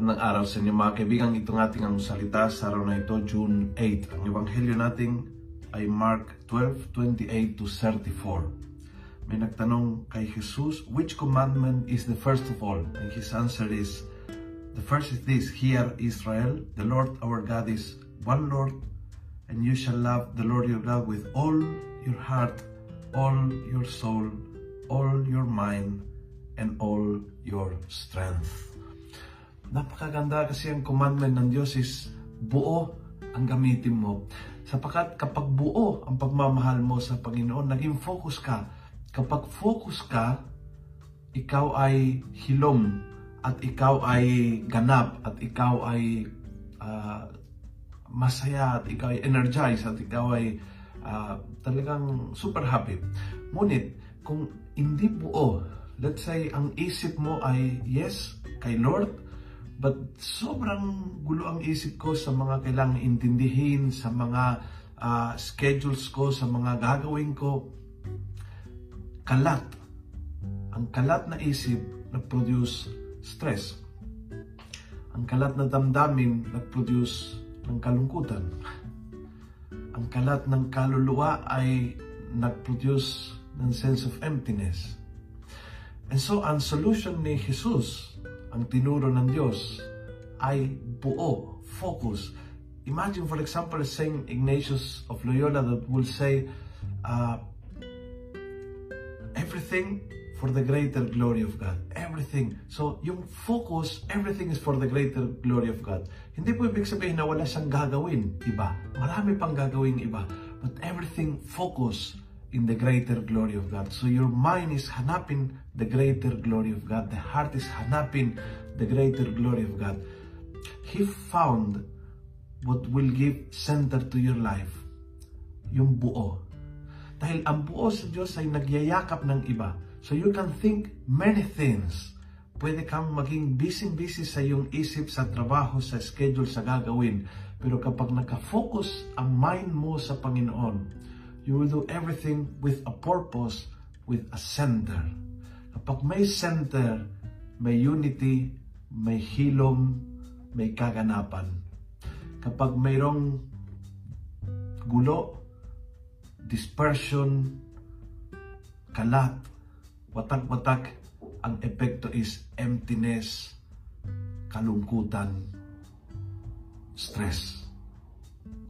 Magandang araw sa inyo mga kaibigan. Itong ating ang salita sa araw na ito, June 8. Ang ebanghelyo natin ay Mark 12:28 to 34. May nagtanong kay Jesus, which commandment is the first of all? And his answer is, the first is this, Hear Israel, the Lord our God is one Lord, and you shall love the Lord your God with all your heart, all your soul, all your mind, and all your strength. Napakaganda kasi ang commandment ng Diyos is buo ang gamitin mo. Sapagat kapag buo ang pagmamahal mo sa Panginoon, naging focus ka. Kapag focus ka, ikaw ay hilom at ikaw ay ganap at ikaw ay uh, masaya at ikaw ay energized at ikaw ay uh, talagang super happy. Ngunit kung hindi buo, let's say ang isip mo ay yes kay Lord, But sobrang gulo ang isip ko sa mga kailangang intindihin, sa mga uh, schedules ko, sa mga gagawin ko. Kalat. Ang kalat na isip nag-produce stress. Ang kalat na damdamin nag-produce ng kalungkutan. Ang kalat ng kaluluwa ay nag-produce ng sense of emptiness. And so, ang solution ni Jesus ang tinuro ng Diyos ay buo, focus. Imagine for example, Saint Ignatius of Loyola that will say, uh, everything for the greater glory of God. Everything. So, yung focus, everything is for the greater glory of God. Hindi po ibig sabihin na wala siyang gagawin iba. Marami pang gagawin iba. But everything focus in the greater glory of God. So your mind is hanapin the greater glory of God. The heart is hanapin the greater glory of God. He found what will give center to your life. Yung buo. Dahil ang buo sa Diyos ay nagyayakap ng iba. So you can think many things. Pwede kang maging busy-busy sa iyong isip, sa trabaho, sa schedule, sa gagawin. Pero kapag nakafocus ang mind mo sa Panginoon, you will do everything with a purpose, with a center. Kapag may center, may unity, may hilom, may kaganapan. Kapag mayroong gulo, dispersion, kalat, watak-watak, ang epekto is emptiness, kalungkutan, stress.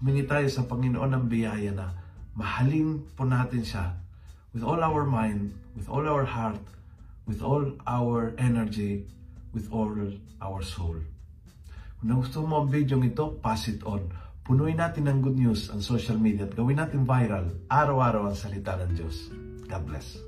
Humingi tayo sa Panginoon ng biyaya na mahalin po natin siya with all our mind, with all our heart, with all our energy, with all our soul. Kung gusto mo ang video ito, pass it on. Punuin natin ng good news ang social media at gawin natin viral araw-araw ang salita ng Diyos. God bless.